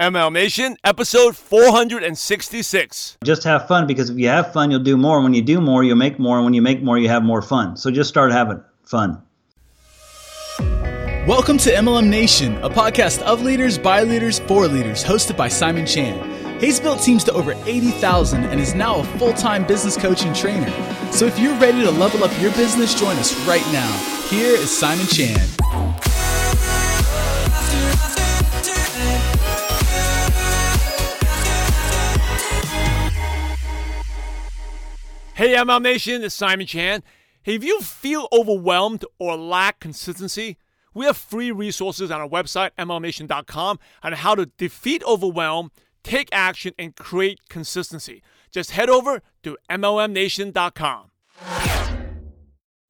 MLM Nation, episode 466. Just have fun because if you have fun, you'll do more. When you do more, you'll make more. And when you make more, you have more fun. So just start having fun. Welcome to MLM Nation, a podcast of leaders, by leaders, for leaders, hosted by Simon Chan. He's built teams to over 80,000 and is now a full time business coach and trainer. So if you're ready to level up your business, join us right now. Here is Simon Chan. Hey, MLM Nation, it's Simon Chan. If you feel overwhelmed or lack consistency, we have free resources on our website, mlmnation.com, on how to defeat overwhelm, take action, and create consistency. Just head over to mlmnation.com.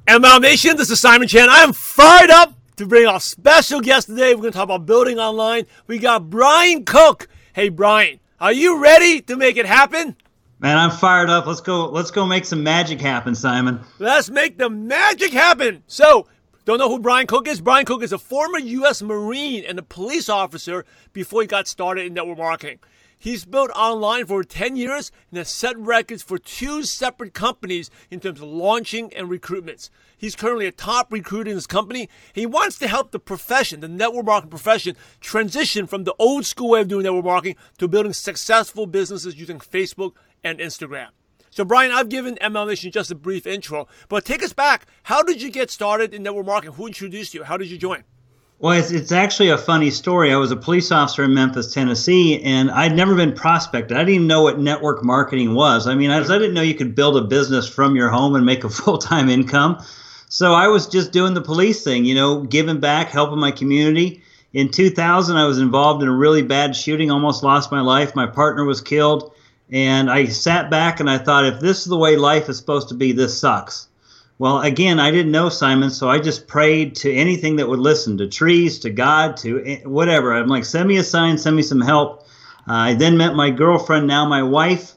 MLM Nation, this is Simon Chan. I am fired up to bring our special guest today. We're going to talk about building online. We got Brian Cook. Hey, Brian, are you ready to make it happen? Man, I'm fired up. Let's go. Let's go make some magic happen, Simon. Let's make the magic happen. So, don't know who Brian Cook is? Brian Cook is a former U.S. Marine and a police officer before he got started in network marketing. He's built online for 10 years and has set records for two separate companies in terms of launching and recruitments. He's currently a top recruiter in his company. He wants to help the profession, the network marketing profession, transition from the old school way of doing network marketing to building successful businesses using Facebook and Instagram. So, Brian, I've given MLM Nation just a brief intro, but take us back. How did you get started in network marketing? Who introduced you? How did you join? Well, it's, it's actually a funny story. I was a police officer in Memphis, Tennessee, and I'd never been prospected. I didn't even know what network marketing was. I mean, I, I didn't know you could build a business from your home and make a full time income. So I was just doing the police thing, you know, giving back, helping my community. In 2000, I was involved in a really bad shooting, almost lost my life. My partner was killed. And I sat back and I thought, if this is the way life is supposed to be, this sucks. Well, again, I didn't know Simon, so I just prayed to anything that would listen to trees, to God, to whatever. I'm like, send me a sign, send me some help. Uh, I then met my girlfriend, now my wife.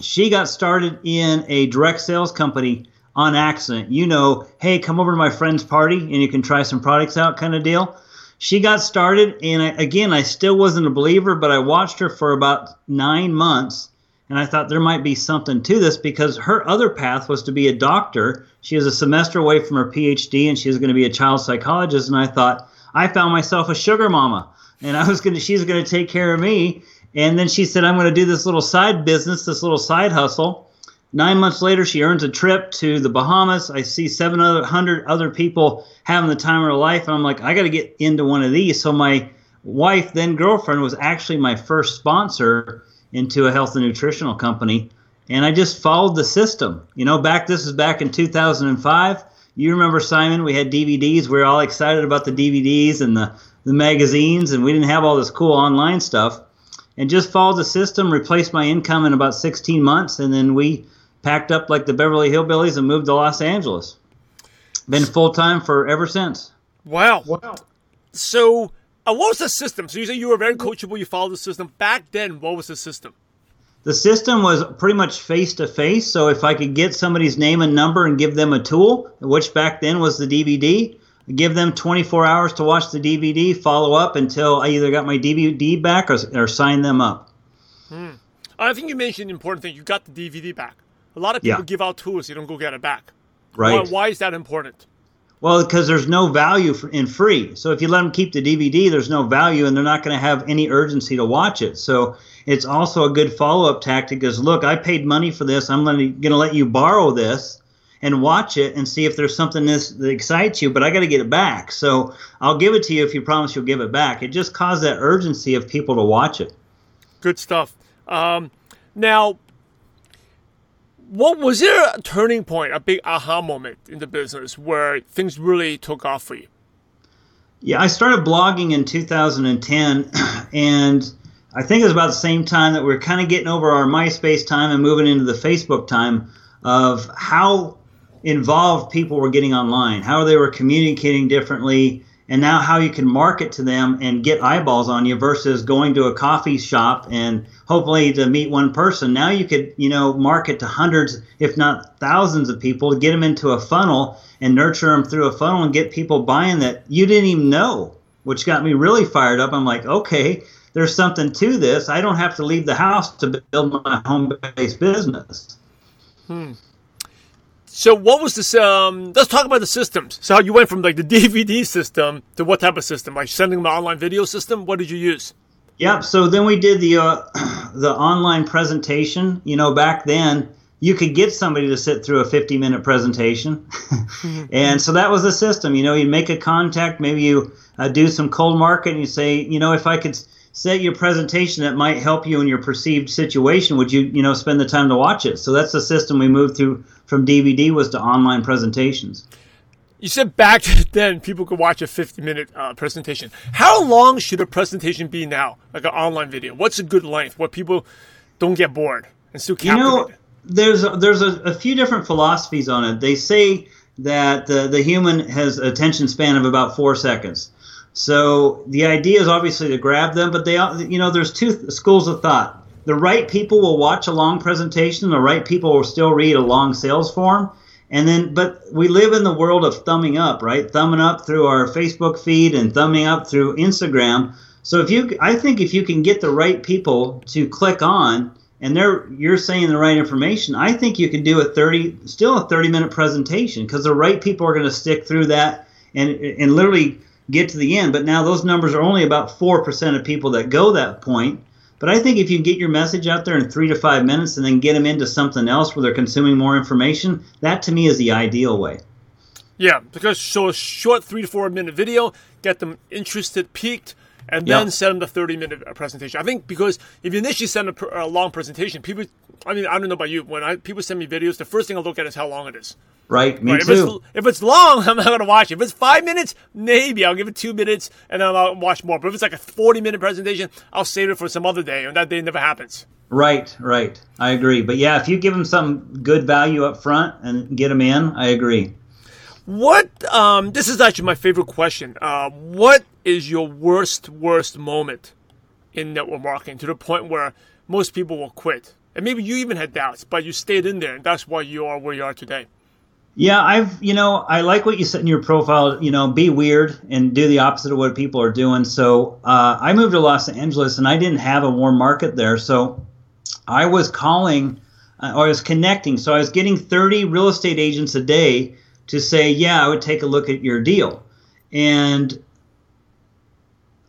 She got started in a direct sales company on accident. You know, hey, come over to my friend's party and you can try some products out kind of deal. She got started, and I, again, I still wasn't a believer, but I watched her for about nine months and I thought there might be something to this because her other path was to be a doctor. She was a semester away from her PhD and she was going to be a child psychologist. And I thought, I found myself a sugar mama and I was going to, she's going to take care of me. And then she said, I'm going to do this little side business, this little side hustle. Nine months later, she earns a trip to the Bahamas. I see 700 other people having the time of their life. And I'm like, I got to get into one of these. So my wife, then girlfriend, was actually my first sponsor into a health and nutritional company and I just followed the system. You know, back this is back in 2005. You remember Simon? We had DVDs. We were all excited about the DVDs and the the magazines, and we didn't have all this cool online stuff. And just followed the system, replaced my income in about 16 months, and then we packed up like the Beverly Hillbillies and moved to Los Angeles. Been full time for ever since. Wow. Wow. So uh, what was the system? So you say you were very coachable. You followed the system. Back then, what was the system? The system was pretty much face to face. So if I could get somebody's name and number and give them a tool, which back then was the DVD, give them 24 hours to watch the DVD, follow up until I either got my DVD back or, or sign them up. Hmm. I think you mentioned an important thing. You got the DVD back. A lot of people yeah. give out tools, you don't go get it back. Right. Why, why is that important? Well, because there's no value for, in free. So if you let them keep the DVD, there's no value, and they're not going to have any urgency to watch it. So it's also a good follow-up tactic. Is look, I paid money for this. I'm going to let you borrow this and watch it and see if there's something this, that excites you. But I got to get it back. So I'll give it to you if you promise you'll give it back. It just caused that urgency of people to watch it. Good stuff. Um, now, what was there a turning point, a big aha moment in the business where things really took off for you? Yeah, I started blogging in 2010, and I think it was about the same time that we are kind of getting over our MySpace time and moving into the Facebook time of how involved people were getting online, how they were communicating differently, and now how you can market to them and get eyeballs on you versus going to a coffee shop and hopefully to meet one person. Now you could, you know, market to hundreds, if not thousands of people, get them into a funnel and nurture them through a funnel and get people buying that you didn't even know, which got me really fired up. I'm like, okay, there's something to this. I don't have to leave the house to build my home-based business. Hmm. So what was this? Um, let's talk about the systems. So how you went from like the DVD system to what type of system? Like sending them an online video system. What did you use? Yep. So then we did the uh, the online presentation. You know, back then you could get somebody to sit through a 50 minute presentation, and so that was the system. You know, you make a contact, maybe you uh, do some cold market, and you say, you know, if I could set your presentation that might help you in your perceived situation, would you, you know, spend the time to watch it? So that's the system we moved through from DVD was to online presentations. You said back then people could watch a 50 minute uh, presentation. How long should a presentation be now? Like an online video? What's a good length where people don't get bored and still captivate? You know, there's a, there's a, a few different philosophies on it. They say that the, the human has attention span of about four seconds. So the idea is obviously to grab them, but they you know there's two schools of thought. The right people will watch a long presentation. The right people will still read a long sales form and then, but we live in the world of thumbing up, right? Thumbing up through our Facebook feed and thumbing up through Instagram. So if you, I think if you can get the right people to click on, and they're you're saying the right information, I think you can do a 30, still a 30 minute presentation because the right people are going to stick through that and and literally get to the end. But now those numbers are only about four percent of people that go that point. But I think if you get your message out there in three to five minutes and then get them into something else where they're consuming more information, that to me is the ideal way. Yeah, because so a short three to four minute video, get them interested, peaked, and then send them the 30 minute uh, presentation. I think because if you initially send a, a, long presentation, people, I mean, I don't know about you, when I, people send me videos, the first thing I look at is how long it is. Right, me right? too. If it's, if it's long, I'm not going to watch it. If it's five minutes, maybe I'll give it two minutes and then I'll watch more. But if it's like a 40 minute presentation, I'll save it for some other day, and that day never happens. Right, right. I agree. But yeah, if you give them some good value up front and get them in, I agree. What? Um, this is actually my favorite question. Uh, what is your worst, worst moment in network marketing to the point where most people will quit? And maybe you even had doubts, but you stayed in there, and that's why you are where you are today. Yeah, I've, you know, I like what you said in your profile, you know, be weird and do the opposite of what people are doing. So uh, I moved to Los Angeles and I didn't have a warm market there. So I was calling uh, or I was connecting. So I was getting 30 real estate agents a day to say, yeah, I would take a look at your deal. And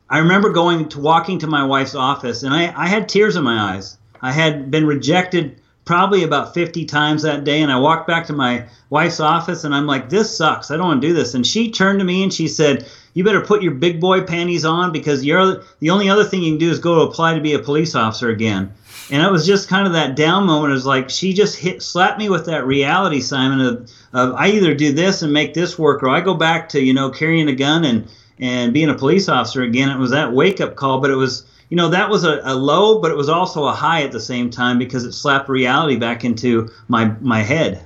I remember going to walking to my wife's office and I, I had tears in my eyes. I had been rejected probably about 50 times that day. And I walked back to my wife's office and I'm like, this sucks. I don't want to do this. And she turned to me and she said, you better put your big boy panties on because you're the only other thing you can do is go to apply to be a police officer again. And it was just kind of that down moment. It was like she just hit slapped me with that reality, Simon, of, of I either do this and make this work, or I go back to you know carrying a gun and and being a police officer again. It was that wake up call, but it was you know that was a, a low, but it was also a high at the same time because it slapped reality back into my my head.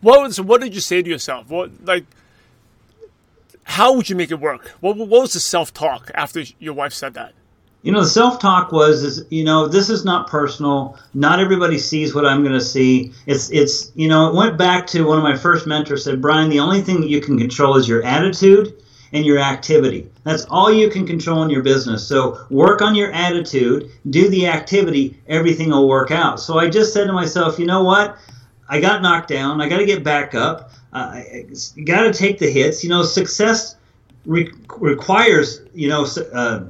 What was what did you say to yourself? What like how would you make it work? What, what was the self talk after your wife said that? you know the self-talk was is you know this is not personal not everybody sees what i'm going to see it's it's you know it went back to one of my first mentors said brian the only thing that you can control is your attitude and your activity. That's all you can control in your business. So work on your attitude. Do the activity. Everything will work out. So i just said to myself you know what? I got knocked down. I got to get back up. Uh, i got to take the hits. You know success re- requires you know uh,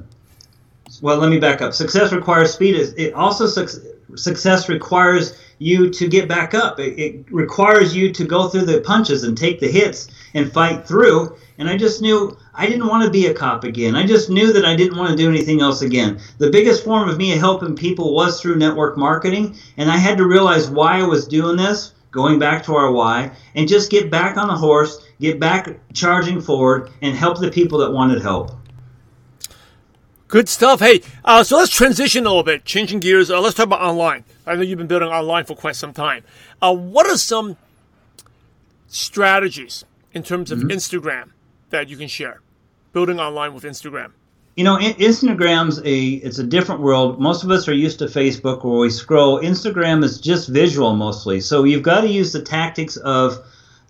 well, let me back up. Success requires speed. It also success requires you to get back up. It, it, requires you to go through the punches and take the hits and fight through. And I just knew I didn't want to be a cop again. I just knew that I didn't want to do anything else again. The biggest form of me helping people was through network marketing, and I had to realize why I was doing this. Going back to our why, and just get back on the horse, get back charging forward, and help the people that wanted help. Good stuff. Hey, uh, so let's transition a little bit, changing gears. Uh, let's talk about online. I know you've been building online for quite some time. Uh, what are some strategies in terms of mm-hmm. Instagram that you can share? Building online with Instagram. You know, Instagram's a it's a different world. Most of us are used to Facebook where we scroll. Instagram is just visual mostly. So you've got to use the tactics of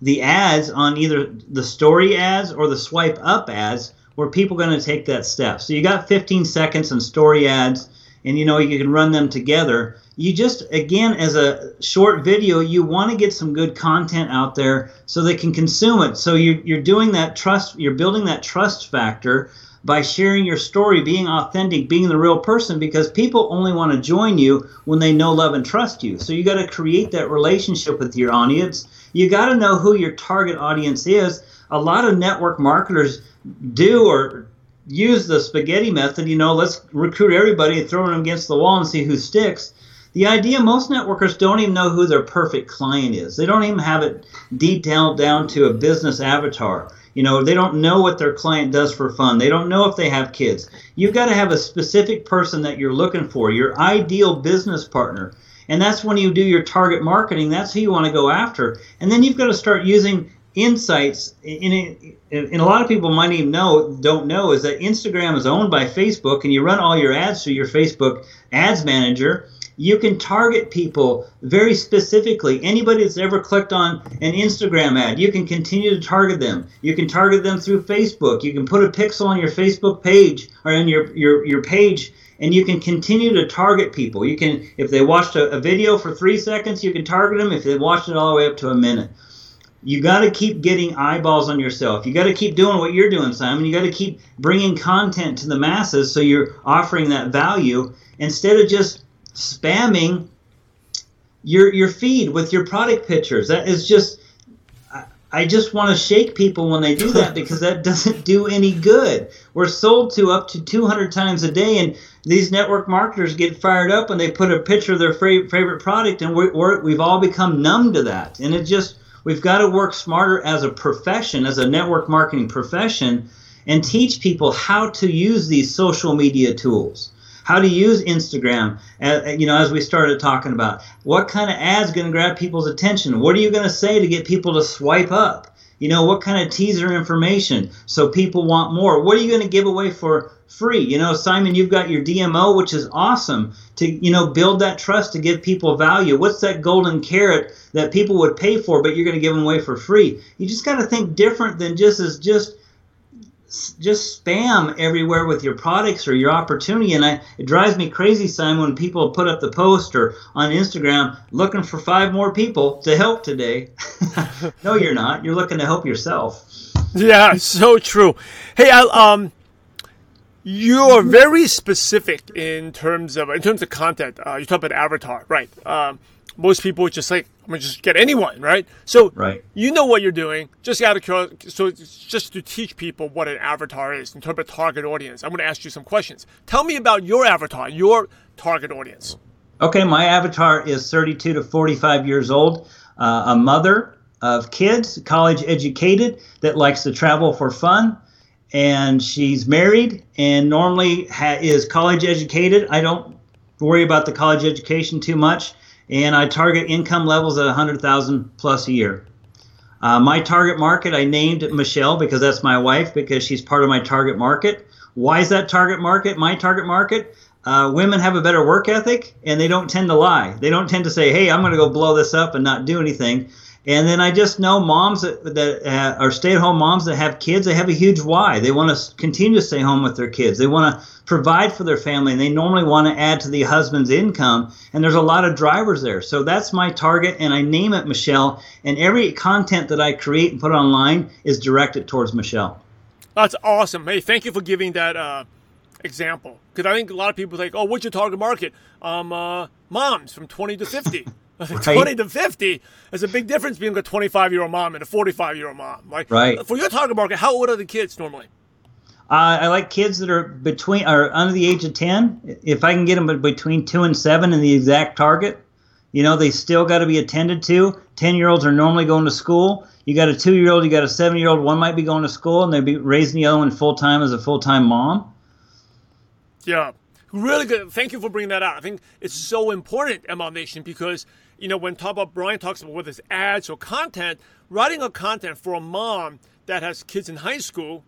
the ads on either the story ads or the swipe up ads where people are going to take that step. So you got 15 seconds and story ads, and you know you can run them together. You just again as a short video, you want to get some good content out there so they can consume it. So you're you're doing that trust, you're building that trust factor by sharing your story, being authentic, being the real person, because people only want to join you when they know, love, and trust you. So you got to create that relationship with your audience. You got to know who your target audience is. A lot of network marketers do or use the spaghetti method, you know, let's recruit everybody and throw them against the wall and see who sticks. The idea most networkers don't even know who their perfect client is. They don't even have it detailed down to a business avatar. You know, they don't know what their client does for fun. They don't know if they have kids. You've got to have a specific person that you're looking for, your ideal business partner. And that's when you do your target marketing. That's who you want to go after. And then you've got to start using insights in and a lot of people might even know don't know is that Instagram is owned by Facebook and you run all your ads through your Facebook ads manager you can target people very specifically. Anybody that's ever clicked on an Instagram ad, you can continue to target them. You can target them through Facebook. You can put a pixel on your Facebook page or on your, your, your page and you can continue to target people. You can, if they watched a, a video for three seconds, you can target them. If they watched it all the way up to a minute, you got to keep getting eyeballs on yourself. You got to keep doing what you're doing, Simon. You got to keep bringing content to the masses so you're offering that value instead of just spamming your your feed with your product pictures. That is just I just want to shake people when they do that because that doesn't do any good. We're sold to up to 200 times a day, and these network marketers get fired up when they put a picture of their favorite product, and we're, we have all become numb to that. And it just we've got to work smarter as a profession, as a network marketing profession, and teach people how to use these social media tools how to use Instagram. You know, as we started talking about, what kind of ads going to grab people's attention? What are you going to say to get people to swipe up? You know, what kind of teaser information so people want more? What are you going to give away for free? You know, Simon, you've got your DMO, which is awesome to, you know, build that trust to give people value. What's that golden carrot that people would pay for, but you're going to give them away for free? You just got to think different than just as just just spam everywhere with your products or your opportunity. And I, it drives me crazy, Simon, when people put up the post or on Instagram looking for five more people to help today. no, you're not. You're looking to help yourself. Yeah, so true. Hey, I, um, you are very specific in terms of in terms of content. Uh, you talk about avatar, right? Um, most people just like I'm gonna just get anyone, right? So right. you know what you're doing. Just out of curiosity, so just to teach people what an avatar is in terms of target audience, I'm gonna ask you some questions. Tell me about your avatar, your target audience. Okay, my avatar is 32 to 45 years old, uh, a mother of kids, college educated, that likes to travel for fun, and she's married and normally ha- is college educated. I don't worry about the college education too much and I target income levels at 100,000 plus a year. Uh, my target market, I named Michelle because that's my wife because she's part of my target market. Why is that target market my target market? Uh, women have a better work ethic and they don't tend to lie. They don't tend to say, "Hey, I'm going to go blow this up and not do anything." And then I just know moms that, that uh, are stay-at-home moms that have kids. They have a huge why. They want to continue to stay home with their kids. They want to provide for their family, and they normally want to add to the husband's income. And there's a lot of drivers there. So that's my target, and I name it Michelle. And every content that I create and put online is directed towards Michelle. That's awesome. Hey, thank you for giving that uh, example. Because I think a lot of people think, "Oh, what's your target market?" Um, uh, moms from 20 to 50. Right. 20 to 50 is a big difference between a 25 year old mom and a 45 year old mom. Like, right. For your target market, how old are the kids normally? Uh, I like kids that are between are under the age of 10. If I can get them between two and seven in the exact target, you know, they still got to be attended to. 10 year olds are normally going to school. You got a two year old, you got a seven year old, one might be going to school and they'd be raising the other one full time as a full time mom. Yeah. Really good. Thank you for bringing that out. I think it's so important, MLM Nation, because you know, when talk about Brian talks about whether it's ads or content, writing a content for a mom that has kids in high school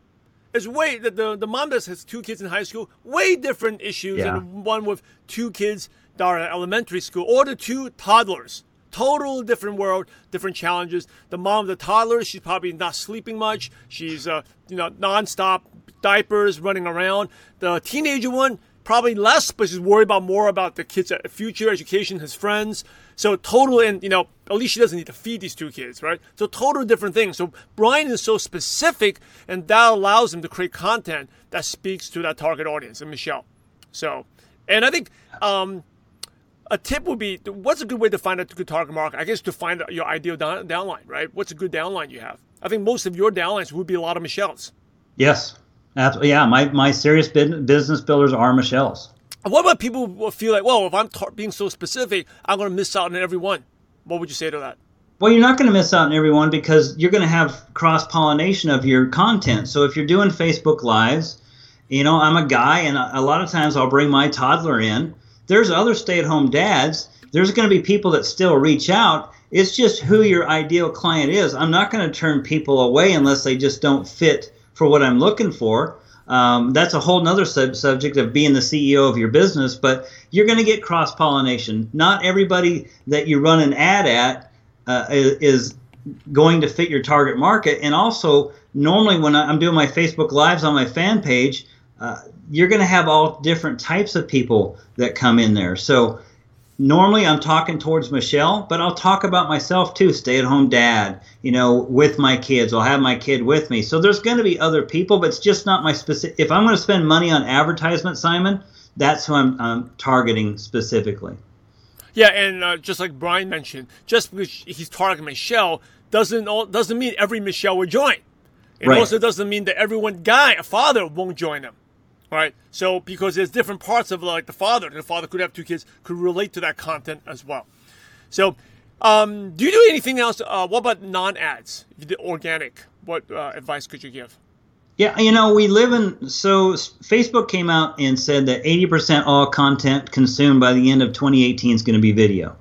is way the, the, the mom that has two kids in high school, way different issues yeah. than one with two kids that are in elementary school or the two toddlers total different world, different challenges. The mom of the toddler, she's probably not sleeping much. She's uh, you know nonstop diapers, running around. The teenager one, probably less, but she's worried about more about the kid's future education, his friends. So total, and you know, at least she doesn't need to feed these two kids, right? So total different things. So Brian is so specific, and that allows him to create content that speaks to that target audience, and Michelle. So, and I think um, a tip would be, what's a good way to find a good target market? I guess to find your ideal down, downline, right? What's a good downline you have? I think most of your downlines would be a lot of Michelle's. Yes, absolutely. Yeah, my my serious business builders are Michelle's. What about people who feel like, well, if I'm being so specific, I'm going to miss out on every one? What would you say to that? Well, you're not going to miss out on everyone because you're going to have cross pollination of your content. So if you're doing Facebook Lives, you know, I'm a guy, and a lot of times I'll bring my toddler in. There's other stay at home dads. There's going to be people that still reach out. It's just who your ideal client is. I'm not going to turn people away unless they just don't fit for what I'm looking for. Um, that's a whole nother sub- subject of being the CEO of your business, but you're going to get cross pollination. Not everybody that you run an ad at uh, is going to fit your target market. And also, normally when I'm doing my Facebook Lives on my fan page, uh, you're going to have all different types of people that come in there. So normally I'm talking towards Michelle, but I'll talk about myself too, stay at home dad, you know, with my kids. I'll have my kid with me. So there's going to be other people, but it's just not my specific. If I'm going to spend money on advertisement, Simon, that's who I'm, I'm targeting specifically. Yeah, and uh, just like Brian mentioned, just because he's targeting Michelle doesn't all, doesn't mean every Michelle will join. It right. also doesn't mean that everyone guy, a father, won't join him right? So because there's different parts of like the father, the father could have two kids, could relate to that content as well. So, um, do you do anything else? Uh, what about non-ads? the organic, what uh, advice could you give? Yeah, you know, we live in so Facebook came out and said that 80% all content consumed by the end of 2018 is going to be video.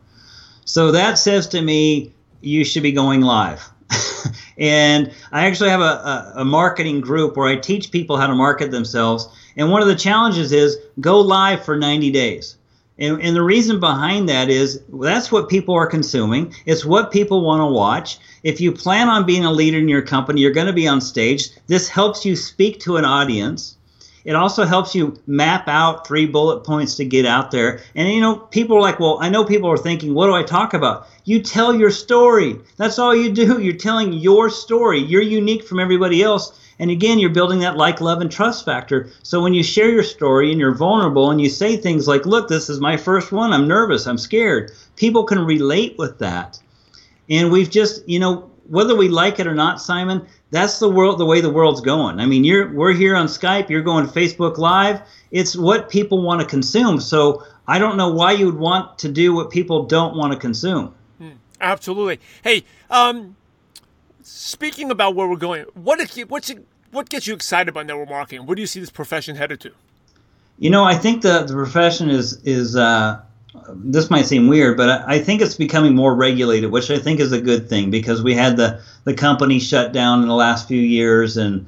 So that says to me you should be going live. and I actually have a, a, a, marketing group where I teach people how to market themselves. And one of the challenges is go live for 90 days. And, and the reason behind that is that's what people are consuming. It's what people want to watch. If you plan on being a leader in your company, you're going to be on stage. This helps you speak to an audience. It also helps you map out three bullet points to get out there. And you know, people are like, well, I know people are thinking, what do I talk about? You tell your story. That's all you do. You're telling your story. You're unique from everybody else. And again, you're building that like, love, and trust factor. So when you share your story and you're vulnerable and you say things like, look, this is my first one. I'm nervous. I'm scared. People can relate with that. And we've just, you know, whether we like it or not, Simon, that's the world the way the world's going. I mean, you're we're here on Skype, you're going Facebook Live. It's what people want to consume. So I don't know why you would want to do what people don't want to consume. Hmm, absolutely. Hey, um, speaking about where we're going, what what's what gets you excited about network marketing? Where do you see this profession headed to? You know, I think the the profession is is uh, this might seem weird, but I think it's becoming more regulated, which I think is a good thing because we had the, the company shut down in the last few years and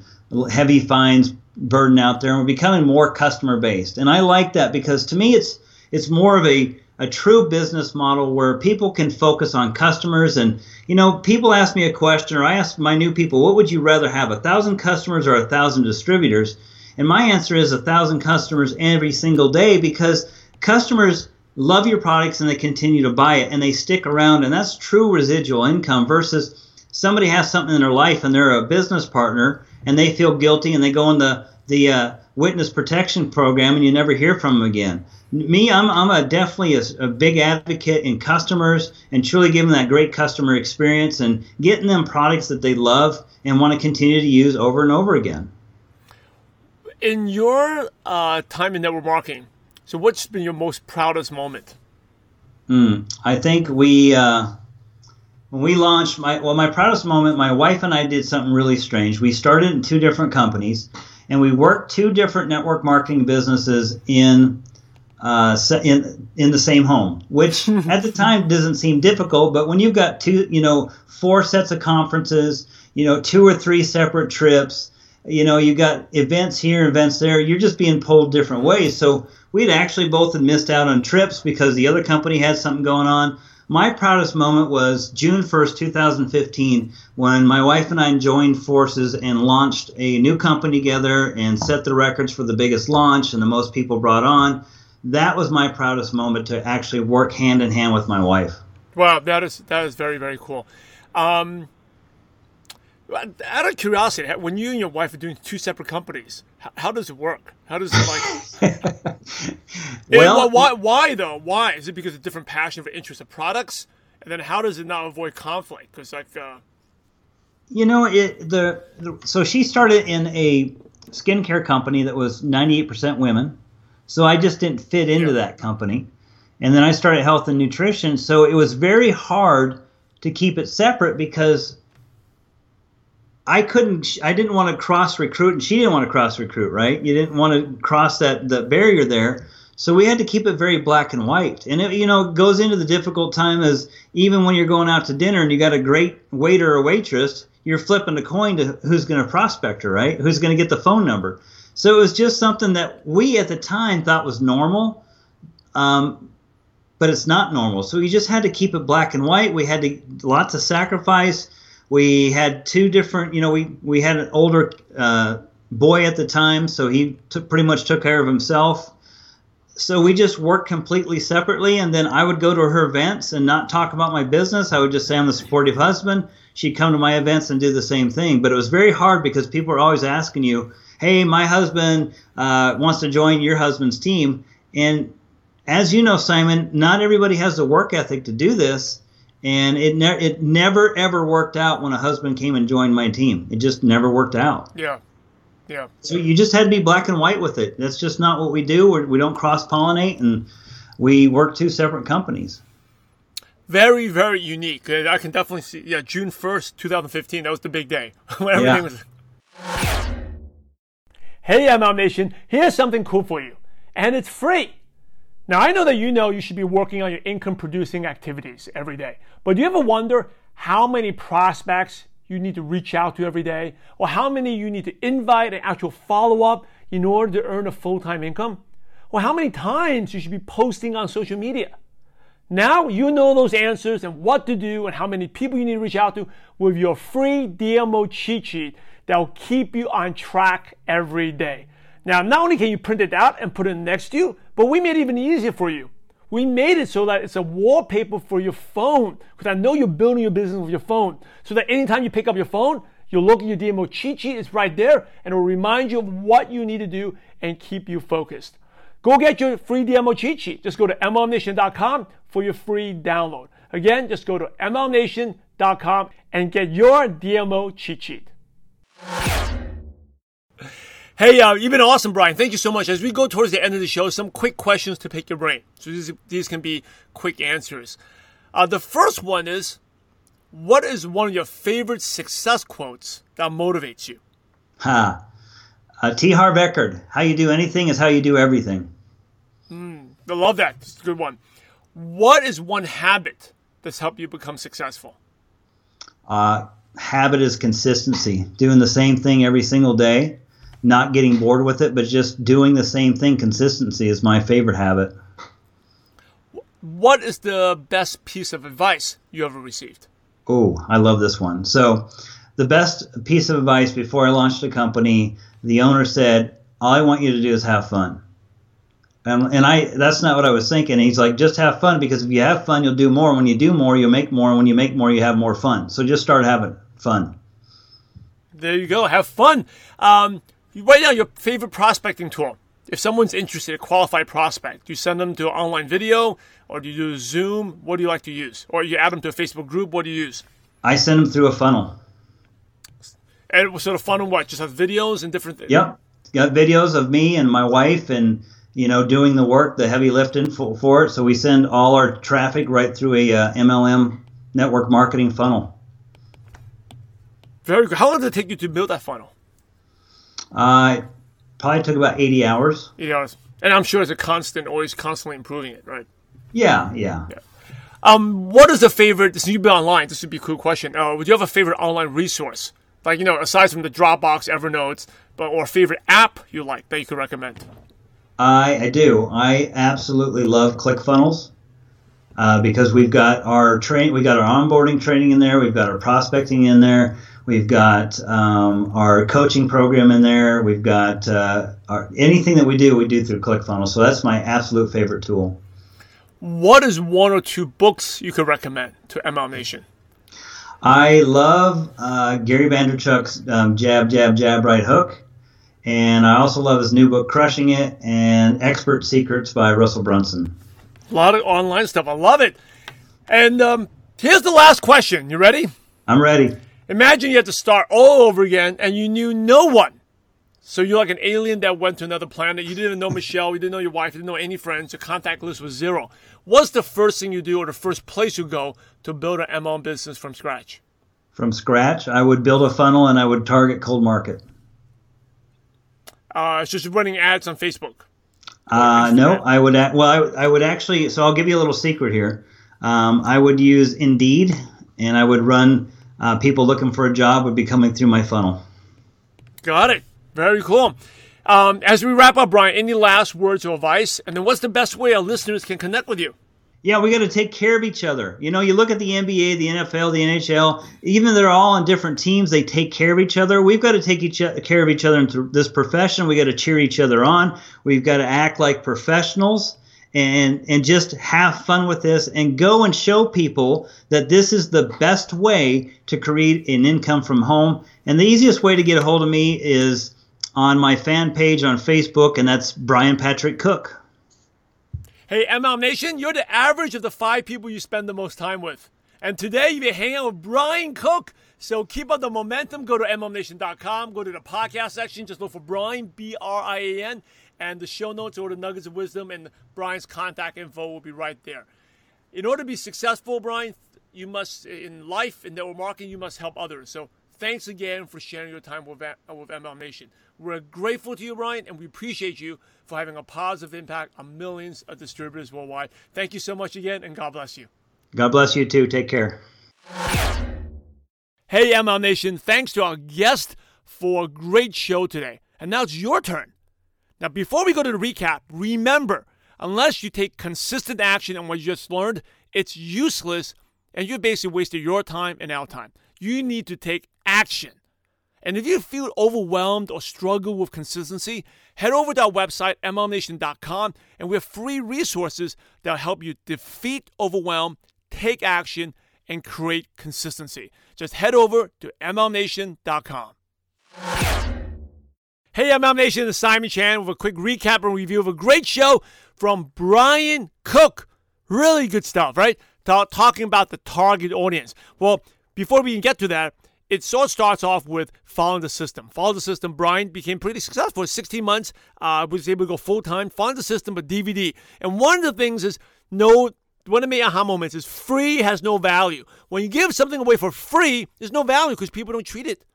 heavy fines burden out there, and we're becoming more customer based. And I like that because to me, it's it's more of a a true business model where people can focus on customers. And you know, people ask me a question, or I ask my new people, what would you rather have, a thousand customers or a thousand distributors? And my answer is a thousand customers every single day because customers love your products and they continue to buy it and they stick around and that's true residual income versus somebody has something in their life and they're a business partner and they feel guilty and they go in the the uh, witness protection program and you never hear from them again me i'm, I'm a definitely a, a big advocate in customers and truly giving that great customer experience and getting them products that they love and want to continue to use over and over again in your uh, time in network marketing so, what's been your most proudest moment? Mm, I think we uh, when we launched my well, my proudest moment. My wife and I did something really strange. We started in two different companies, and we worked two different network marketing businesses in uh, in in the same home, which at the time doesn't seem difficult. But when you've got two, you know, four sets of conferences, you know, two or three separate trips, you know, you got events here, events there. You're just being pulled different ways. So we'd actually both had missed out on trips because the other company had something going on. my proudest moment was June 1st, 2015, when my wife and I joined forces and launched a new company together and set the records for the biggest launch and the most people brought on. That was my proudest moment to actually work hand in hand with my wife. Wow, that is that is very very cool. Um, out of curiosity, when you and your wife are doing two separate companies, how, how does it work? How does it like? well, why, why though? Why is it because of different passion for interest of products? And then how does it not avoid conflict? Because like, uh, you know, it the, the so she started in a skincare company that was ninety eight percent women, so I just didn't fit into yeah. that company, and then I started health and nutrition, so it was very hard to keep it separate because I couldn't. I didn't want to cross recruit, and she didn't want to cross recruit. Right? You didn't want to cross that the barrier there. So we had to keep it very black and white. And it, you know, goes into the difficult time as even when you're going out to dinner and you got a great waiter or waitress, you're flipping a coin to who's going to prospect her, right? Who's going to get the phone number. So it was just something that we at the time thought was normal, um, but it's not normal. So we just had to keep it black and white. We had to lots of sacrifice. We had two different you know we we had an older uh, boy at the time so he took, pretty much took care of himself. So we just worked completely separately and then i would go to her events and not talk about my business. I would just say i'm the supportive husband. She'd come to my events and do the same thing. But it was very hard because people are always asking you hey my husband uh, wants to join your husband's team and as you know simon not everybody has the work ethic to do this and it ne- it never ever worked out when a husband came and joined my team. It just never worked out. Yeah, yeah. So you just had to be black and white with it. That's just not what we do. We're, we do not cross pollinate, and we work two separate companies. Very very unique. I can definitely see. Yeah, June first, two thousand fifteen. That was the big day when everything yeah. was. Hey, MLM Nation! Here's something cool for you, and it's free. Now, I know that you know you should be working on your income producing activities every day, but do you ever wonder how many prospects you need to reach out to every day, or how many you need to invite and actual follow up in order to earn a full time income? Or how many times you should be posting on social media? Now you know those answers and what to do and how many people you need to reach out to with your free DMO cheat sheet that will keep you on track every day. Now, not only can you print it out and put it next to you, but we made it even easier for you. We made it so that it's a wallpaper for your phone, because I know you're building your business with your phone, so that anytime you pick up your phone, you'll look at your DMO cheat sheet, it's right there, and it'll remind you of what you need to do and keep you focused. Go get your free DMO cheat sheet. Just go to MLMNation.com for your free download. Again, just go to MLMNation.com and get your DMO cheat sheet. Hey, uh, you've been awesome, Brian. Thank you so much. As we go towards the end of the show, some quick questions to pick your brain. So these, these can be quick answers. Uh, the first one is, what is one of your favorite success quotes that motivates you? Ha. Huh. Uh, T. Harv Eker, how you do anything is how you do everything. Mm, I love that. It's a good one. What is one habit that's helped you become successful? Uh, habit is consistency. Doing the same thing every single day not getting bored with it, but just doing the same thing. Consistency is my favorite habit. What is the best piece of advice you ever received? Oh, I love this one. So, the best piece of advice before I launched a company, the owner said, "All I want you to do is have fun." And, and I that's not what I was thinking. He's like, just have fun because if you have fun, you'll do more. When you do more, you'll make more. And when you make more, you have more fun. So just start having fun. There you go. Have fun. Um, write down your favorite prospecting tool. If someone's interested, a qualified prospect, do you send them to an online video or do you do Zoom? What do you like to use? Or you add them to a Facebook group? What do you use? I send them through a funnel. And so the funnel what? Just have videos and different things? Yep. Got videos of me and my wife and you know doing the work, the heavy lifting for, for it. So we send all our traffic right through a uh, MLM network marketing funnel. Very good. How long did it take you to build that funnel? Uh, probably took about 80 hours. 80 hours. And I'm sure it's a constant, always constantly improving it, right? Yeah, yeah. yeah. Um, what is a favorite, this you'd be online, this would be a cool question. Uh, would you have a favorite online resource? Like, you know, aside from the Dropbox, Evernote, but or favorite app you like that you could recommend? I, I do. I absolutely love ClickFunnels. uh, because we've got our train, we got our onboarding training in there, we've got our prospecting in there, we've got um, our coaching program in there, we've got uh, our, anything that we do, we do through ClickFunnels. So that's my absolute favorite tool. What is one or two books you could recommend to MLM Nation? I love uh, Gary Vaynerchuk's um, Jab, Jab, Jab, Right Hook. And I also love his new book, Crushing It, and Expert Secrets by Russell Brunson. A lot of online stuff. I love it. And um, here's the last question. You ready? I'm ready. Imagine you had to start all over again and you knew no one. So you're like an alien that went to another planet. You didn't know Michelle. You didn't know your wife. You didn't know any friends. Your contact list was zero. What's the first thing you do or the first place you go to build an MLM business from scratch? From scratch, I would build a funnel and I would target cold market. Uh, it's just running ads on Facebook. Uh, no, I would. Well, I, I, would actually. So I'll give you a little secret here. Um, I would use Indeed, and I would run uh, people looking for a job would be coming through my funnel. Got it. Very cool. Um, as we wrap up, Brian, any last words of advice? And then what's the best way our listeners can connect with you? Yeah, we got to take care of each other. You know, you look at the NBA, the NFL, the NHL, even they're all on different teams, they take care of each other. We've got to take each, care of each other in this profession. We got to cheer each other on. We've got to act like professionals and and just have fun with this and go and show people that this is the best way to create an income from home. And the easiest way to get a hold of me is on my fan page on Facebook, and that's Brian Patrick Cook. Hey, MLM Nation, you're the average of the five people you spend the most time with. And today you've been hanging out with Brian Cook. So keep up the momentum. Go to MLMNation.com. Go to the podcast section. Just look for Brian, B R I A N. And the show notes or the nuggets of wisdom and Brian's contact info will be right there. In order to be successful, Brian, you must, in life, in network marketing, you must help others. So thanks again for sharing your time with, uh, with MLM Nation. We're grateful to you, Brian, and we appreciate you for having a positive impact on millions of distributors worldwide. Thank you so much again, and God bless you. God bless you too. Take care. Hey, MLM Nation, thanks to our guest for a great show today. And now it's your turn. Now, before we go to the recap, remember, unless you take consistent action on what you just learned, it's useless and you basically wasted your time and our time. You need to take action. And if you feel overwhelmed or struggle with consistency, head over to our website, mlmnation.com, and we have free resources that will help you defeat overwhelm, take action, and create consistency. Just head over to mlmnation.com. Hey, MLM Nation, it's Simon Chan with a quick recap and review of a great show from Brian Cook. Really good stuff, right? Talking about the target audience. Well, before we can get to that, it sort of starts off with following the system. Follow the system. Brian became pretty successful. 16 months, uh, was able to go full time. Follow the system, but DVD. And one of the things is no. One of my aha moments is free has no value. When you give something away for free, there's no value because people don't treat it.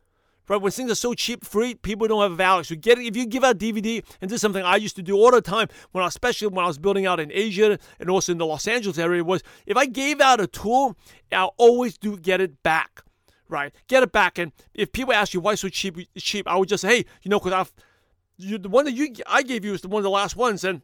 Right? When things are so cheap, free, people don't have value. So get if you give out DVD, and this is something I used to do all the time when I, especially when I was building out in Asia and also in the Los Angeles area, was if I gave out a tool, I'll always do get it back right? Get it back. And if people ask you why so cheap, cheap, I would just say, hey, you know, because I've you, the one that you I gave you is the one of the last ones, and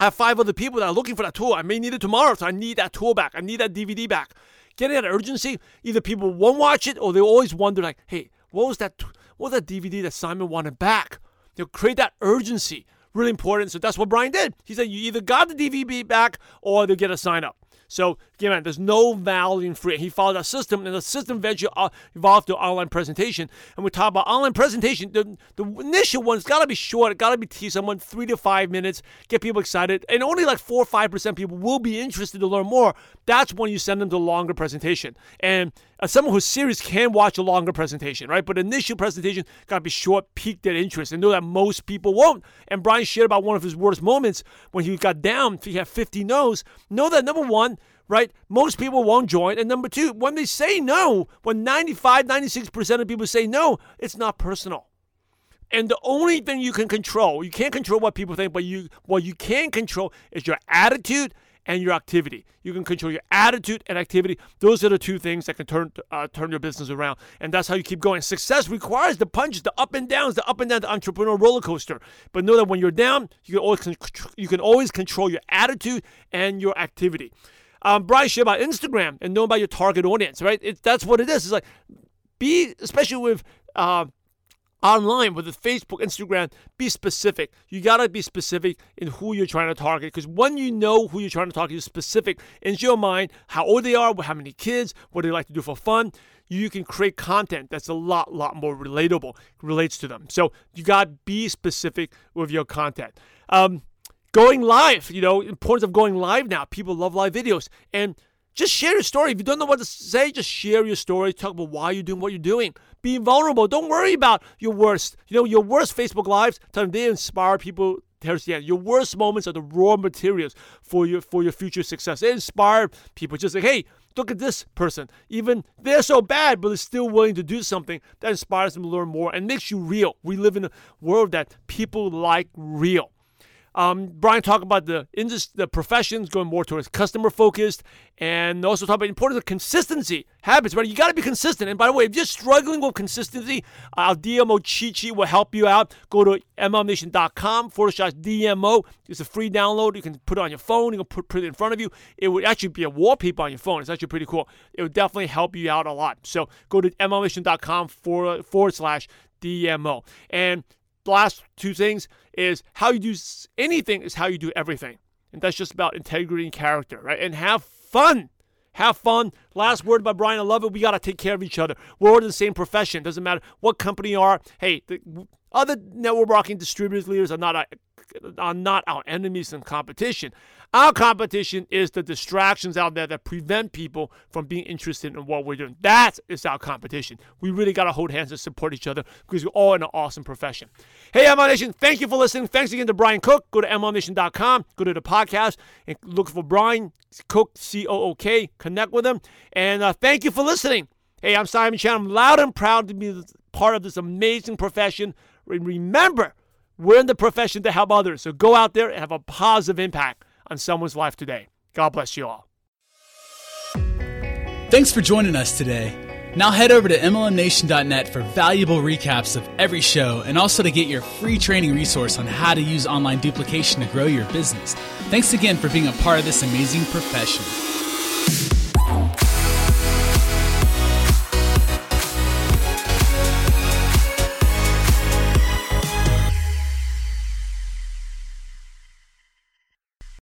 I have five other people that are looking for that tool. I may need it tomorrow, so I need that tool back. I need that DVD back. Getting that urgency, either people won't watch it or they always wonder, like, hey, what was that? What was that DVD that Simon wanted back? They'll create that urgency. Really important. So that's what Brian did. He said you either got the DVD back or they'll get a sign up. So again, there's no value in free. He followed that system, and the system eventually uh, evolved to online presentation. And we talk about online presentation. The, the initial one's got to be short. It got to be teach someone three to five minutes, get people excited, and only like four or five percent people will be interested to learn more. That's when you send them to longer presentation. And uh, someone who's serious can watch a longer presentation, right? But initial presentation got to be short, pique their interest, and know that most people won't. And Brian shared about one of his worst moments when he got down. He had 50 no's. Know that number one, right? Most people won't join. And number two, when they say no, when 95, 96% of people say no, it's not personal. And the only thing you can control, you can't control what people think, but you what you can control is your attitude and your activity. You can control your attitude and activity. Those are the two things that can turn uh, turn your business around, and that's how you keep going. Success requires the punches, the up and downs, the up and down, the entrepreneur roller coaster. But know that when you're down, you can always you can always control your attitude and your activity. um, Brian shared about Instagram and know about your target audience, right? It, that's what it is. It's like be, especially with uh, online with Facebook, Instagram, be specific. You gotta be specific in who you're trying to target because when you know who you're trying to target, you're specific in your mind how old they are, how many kids, what they like to do for fun. You can create content that's a lot, lot more relatable, relates to them. So you gotta be specific with your content. Um, going live, you know, importance of going live now. People love live videos and just share your story. If you don't know what to say, just share your story. Talk about why you're doing what you're doing. Be vulnerable. Don't worry about your worst. You know, your worst Facebook lives, them they inspire people towards the end. Your worst moments are the raw materials for your for your future success. They inspire people. Just like, hey, look at this person. Even they're so bad, but they're still willing to do something that inspires them to learn more and makes you real. We live in a world that people like real. Um, Brian talked about the industry, the professions going more towards customer focused, and also talk about the importance of consistency habits. Right, you got to be consistent. And by the way, if you're struggling with consistency, our DMO cheat sheet will help you out. Go to mlmnation.com forward slash DMO. It's a free download. You can put it on your phone. You can put, put it in front of you. It would actually be a wallpaper on your phone. It's actually pretty cool. It would definitely help you out a lot. So go to mlmnation.com forward, forward slash DMO. And last two things is how you do anything is how you do everything. And that's just about integrity and character, right? And have fun. Have fun. Last word by Brian. I love it. We got to take care of each other. We're all in the same profession. Doesn't matter what company you are. Hey, the other network marketing distributors leaders are not are not our enemies in competition. Our competition is the distractions out there that prevent people from being interested in what we're doing. That is our competition. We really got to hold hands and support each other because we're all in an awesome profession. Hey, MLM Nation, thank you for listening. Thanks again to Brian Cook. Go to MLMNation.com, go to the podcast, and look for Brian Cook, C O O K. Connect with him. And uh, thank you for listening. Hey, I'm Simon Chan. I'm loud and proud to be part of this amazing profession. Remember, we're in the profession to help others. So go out there and have a positive impact on someone's life today. God bless you all. Thanks for joining us today. Now head over to MLMNation.net for valuable recaps of every show and also to get your free training resource on how to use online duplication to grow your business. Thanks again for being a part of this amazing profession.